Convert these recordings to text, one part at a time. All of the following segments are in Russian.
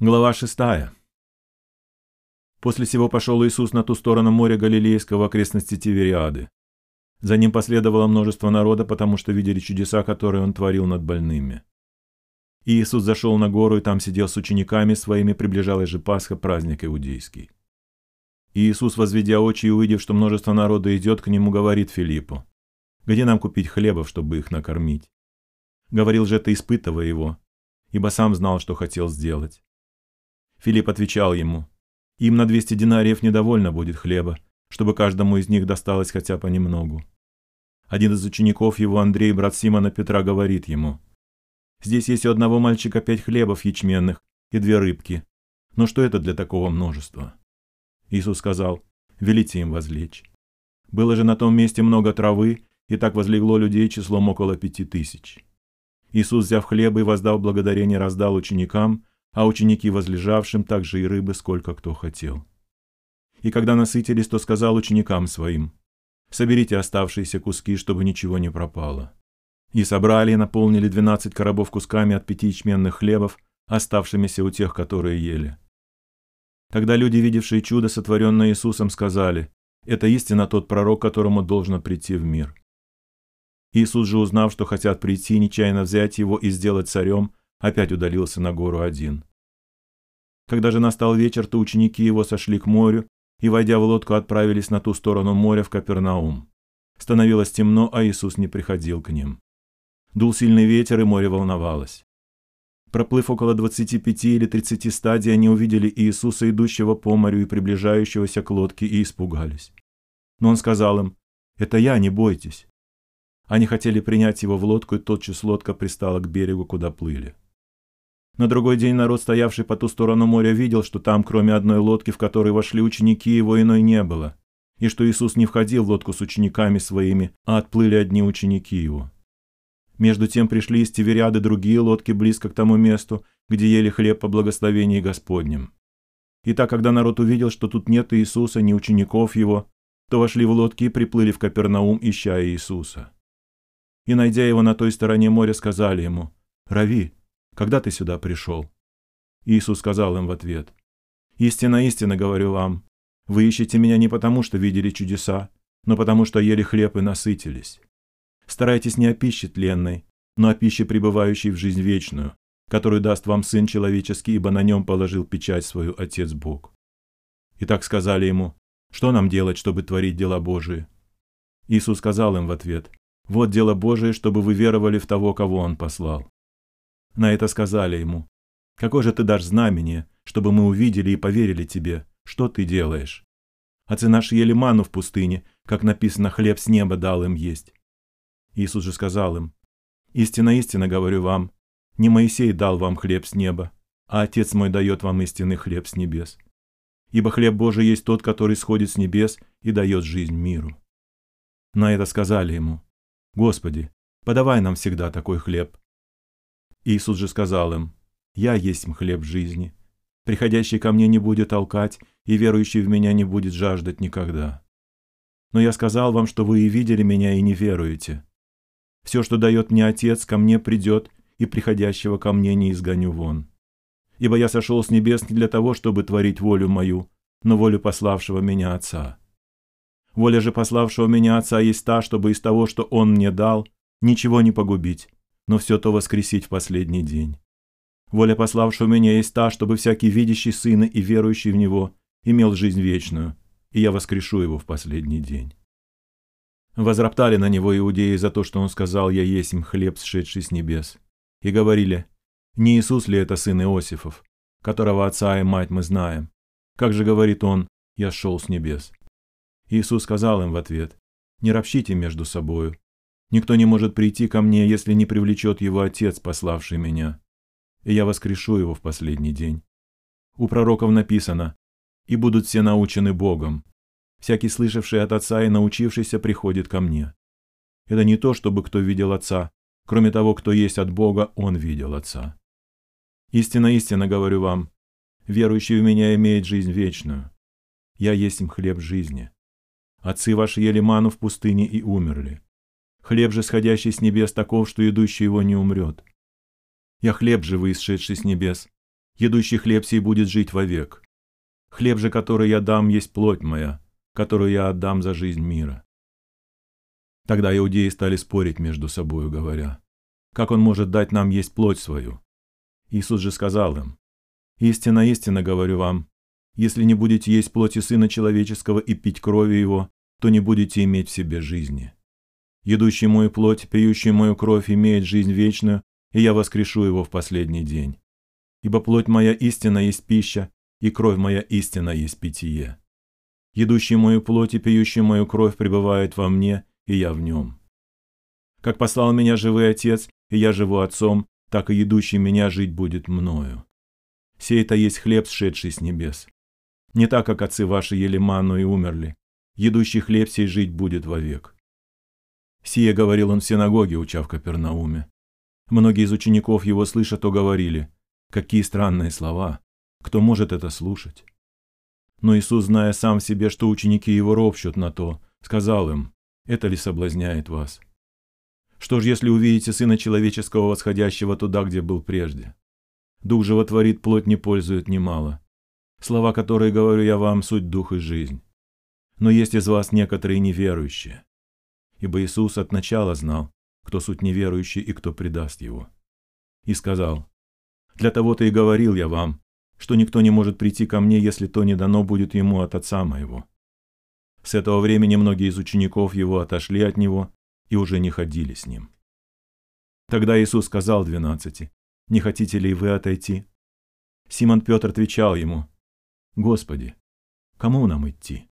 Глава 6. После сего пошел Иисус на ту сторону моря Галилейского окрестности Тивериады. За ним последовало множество народа, потому что видели чудеса, которые он творил над больными. И Иисус зашел на гору и там сидел с учениками своими, приближалась же Пасха, праздник иудейский. И Иисус, возведя очи и увидев, что множество народа идет к нему, говорит Филиппу, «Где нам купить хлебов, чтобы их накормить?» Говорил же это, испытывая его, ибо сам знал, что хотел сделать. Филипп отвечал ему, «Им на двести динариев недовольно будет хлеба, чтобы каждому из них досталось хотя понемногу». Один из учеников его, Андрей, брат Симона Петра, говорит ему, «Здесь есть у одного мальчика пять хлебов ячменных и две рыбки. Но что это для такого множества?» Иисус сказал, «Велите им возлечь». Было же на том месте много травы, и так возлегло людей числом около пяти тысяч. Иисус, взяв хлеба и воздав благодарение, раздал ученикам, а ученики возлежавшим также и рыбы, сколько кто хотел. И когда насытились, то сказал ученикам своим, «Соберите оставшиеся куски, чтобы ничего не пропало». И собрали и наполнили двенадцать коробов кусками от пяти ячменных хлебов, оставшимися у тех, которые ели. Тогда люди, видевшие чудо, сотворенное Иисусом, сказали, «Это истинно тот пророк, которому должно прийти в мир». Иисус же, узнав, что хотят прийти, нечаянно взять его и сделать царем, опять удалился на гору один. Когда же настал вечер, то ученики его сошли к морю и, войдя в лодку, отправились на ту сторону моря в Капернаум. Становилось темно, а Иисус не приходил к ним. Дул сильный ветер, и море волновалось. Проплыв около 25 или 30 стадий, они увидели Иисуса, идущего по морю и приближающегося к лодке, и испугались. Но он сказал им, «Это я, не бойтесь». Они хотели принять его в лодку, и тотчас лодка пристала к берегу, куда плыли. На другой день народ, стоявший по ту сторону моря, видел, что там, кроме одной лодки, в которой вошли ученики, его иной не было, и что Иисус не входил в лодку с учениками своими, а отплыли одни ученики его. Между тем пришли из Тивериады другие лодки близко к тому месту, где ели хлеб по благословении Господнем. И так, когда народ увидел, что тут нет Иисуса, ни учеников его, то вошли в лодки и приплыли в Капернаум, ища Иисуса. И, найдя его на той стороне моря, сказали ему, «Рави, когда ты сюда пришел?» Иисус сказал им в ответ, «Истинно, истинно говорю вам, вы ищете меня не потому, что видели чудеса, но потому, что ели хлеб и насытились. Старайтесь не о пище тленной, но о пище, пребывающей в жизнь вечную, которую даст вам Сын Человеческий, ибо на нем положил печать свою Отец Бог». И так сказали ему, «Что нам делать, чтобы творить дела Божии?» Иисус сказал им в ответ, «Вот дело Божие, чтобы вы веровали в того, кого Он послал». На это сказали ему, «Какое же ты дашь знамение, чтобы мы увидели и поверили тебе? Что ты делаешь?» Отцы наши ели ману в пустыне, как написано, хлеб с неба дал им есть. Иисус же сказал им, «Истинно, истинно говорю вам, не Моисей дал вам хлеб с неба, а Отец мой дает вам истинный хлеб с небес. Ибо хлеб Божий есть тот, который сходит с небес и дает жизнь миру». На это сказали ему, «Господи, подавай нам всегда такой хлеб». Иисус же сказал им, «Я есть хлеб жизни. Приходящий ко мне не будет толкать, и верующий в меня не будет жаждать никогда. Но я сказал вам, что вы и видели меня, и не веруете. Все, что дает мне Отец, ко мне придет, и приходящего ко мне не изгоню вон. Ибо я сошел с небес не для того, чтобы творить волю мою, но волю пославшего меня Отца. Воля же пославшего меня Отца есть та, чтобы из того, что Он мне дал, ничего не погубить, но все то воскресить в последний день. Воля пославшего меня есть та, чтобы всякий видящий Сына и верующий в Него имел жизнь вечную, и я воскрешу его в последний день». Возроптали на него иудеи за то, что он сказал «Я есть им хлеб, сшедший с небес», и говорили «Не Иисус ли это сын Иосифов, которого отца и мать мы знаем? Как же говорит он «Я шел с небес»?» Иисус сказал им в ответ «Не ропщите между собою, Никто не может прийти ко мне, если не привлечет его Отец, пославший меня. И я воскрешу его в последний день. У пророков написано «И будут все научены Богом. Всякий, слышавший от Отца и научившийся, приходит ко мне». Это не то, чтобы кто видел Отца. Кроме того, кто есть от Бога, он видел Отца. Истинно, истинно говорю вам, верующий в меня имеет жизнь вечную. Я есть им хлеб жизни. Отцы ваши ели ману в пустыне и умерли. Хлеб же, сходящий с небес, таков, что идущий его не умрет. Я хлеб живый, исшедший с небес. Едущий хлеб сей будет жить вовек. Хлеб же, который я дам, есть плоть моя, которую я отдам за жизнь мира». Тогда иудеи стали спорить между собою, говоря, «Как он может дать нам есть плоть свою?» Иисус же сказал им, «Истинно, истинно говорю вам, если не будете есть плоти Сына Человеческого и пить крови Его, то не будете иметь в себе жизни. Едущий мою плоть, пьющий мою кровь, имеет жизнь вечную, и я воскрешу его в последний день. Ибо плоть моя истина есть пища, и кровь моя истина есть питье. Едущий мою плоть и пьющий мою кровь пребывает во мне, и я в нем. Как послал меня живой Отец, и я живу Отцом, так и едущий меня жить будет мною. Сей это есть хлеб, сшедший с небес. Не так, как отцы ваши ели ману и умерли. Едущий хлеб сей жить будет вовек. Сие говорил он в синагоге, уча в Капернауме. Многие из учеников его, слыша, то говорили, «Какие странные слова! Кто может это слушать?» Но Иисус, зная сам в себе, что ученики его ропщут на то, сказал им, «Это ли соблазняет вас? Что ж, если увидите Сына Человеческого, восходящего туда, где был прежде? Дух животворит, плоть не пользует немало. Слова, которые говорю я вам, суть дух и жизнь. Но есть из вас некоторые неверующие. Ибо Иисус от начала знал, кто суть неверующий и кто предаст его. И сказал, «Для того-то и говорил я вам, что никто не может прийти ко мне, если то не дано будет ему от Отца моего». С этого времени многие из учеников его отошли от него и уже не ходили с ним. Тогда Иисус сказал двенадцати, «Не хотите ли вы отойти?» Симон Петр отвечал ему, «Господи, кому нам идти?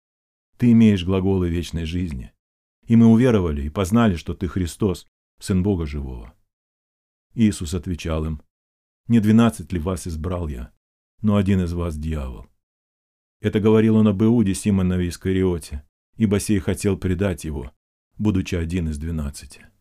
Ты имеешь глаголы вечной жизни, и мы уверовали и познали, что Ты Христос, Сын Бога Живого». Иисус отвечал им, «Не двенадцать ли вас избрал я, но один из вас дьявол». Это говорил он об Иуде Симонове Искариоте, ибо сей хотел предать его, будучи один из двенадцати.